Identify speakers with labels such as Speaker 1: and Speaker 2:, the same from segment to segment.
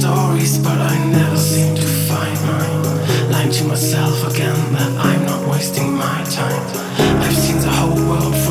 Speaker 1: stories, but I never seem to find mine. Lying to myself again that I'm not wasting my time. I've seen the whole world.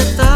Speaker 2: aceptar.